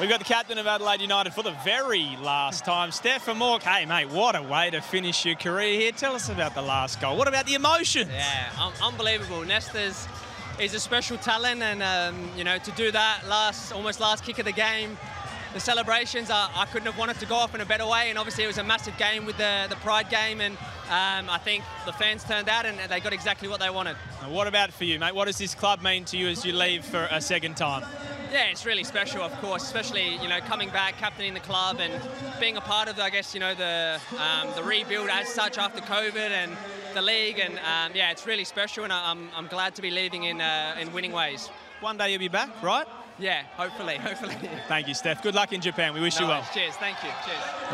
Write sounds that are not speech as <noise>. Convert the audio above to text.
We've got the captain of Adelaide United for the very last time, Stefan Mauk. Hey, mate, what a way to finish your career here. Tell us about the last goal. What about the emotions? Yeah, um, unbelievable. Nesta's is a special talent, and um, you know to do that last, almost last kick of the game, the celebrations, I, I, couldn't have wanted to go off in a better way. And obviously, it was a massive game with the, the Pride game. And um, I think the fans turned out and they got exactly what they wanted. What about for you, mate? What does this club mean to you as you leave for a second time? Yeah, it's really special, of course, especially you know coming back, captaining the club, and being a part of, I guess, you know the um, the rebuild as such after COVID and the league, and um, yeah, it's really special, and I'm, I'm glad to be leaving in uh, in winning ways. One day you'll be back, right? Yeah, hopefully, <laughs> hopefully. Thank you, Steph. Good luck in Japan. We wish no, you well. Cheers. Thank you. Cheers.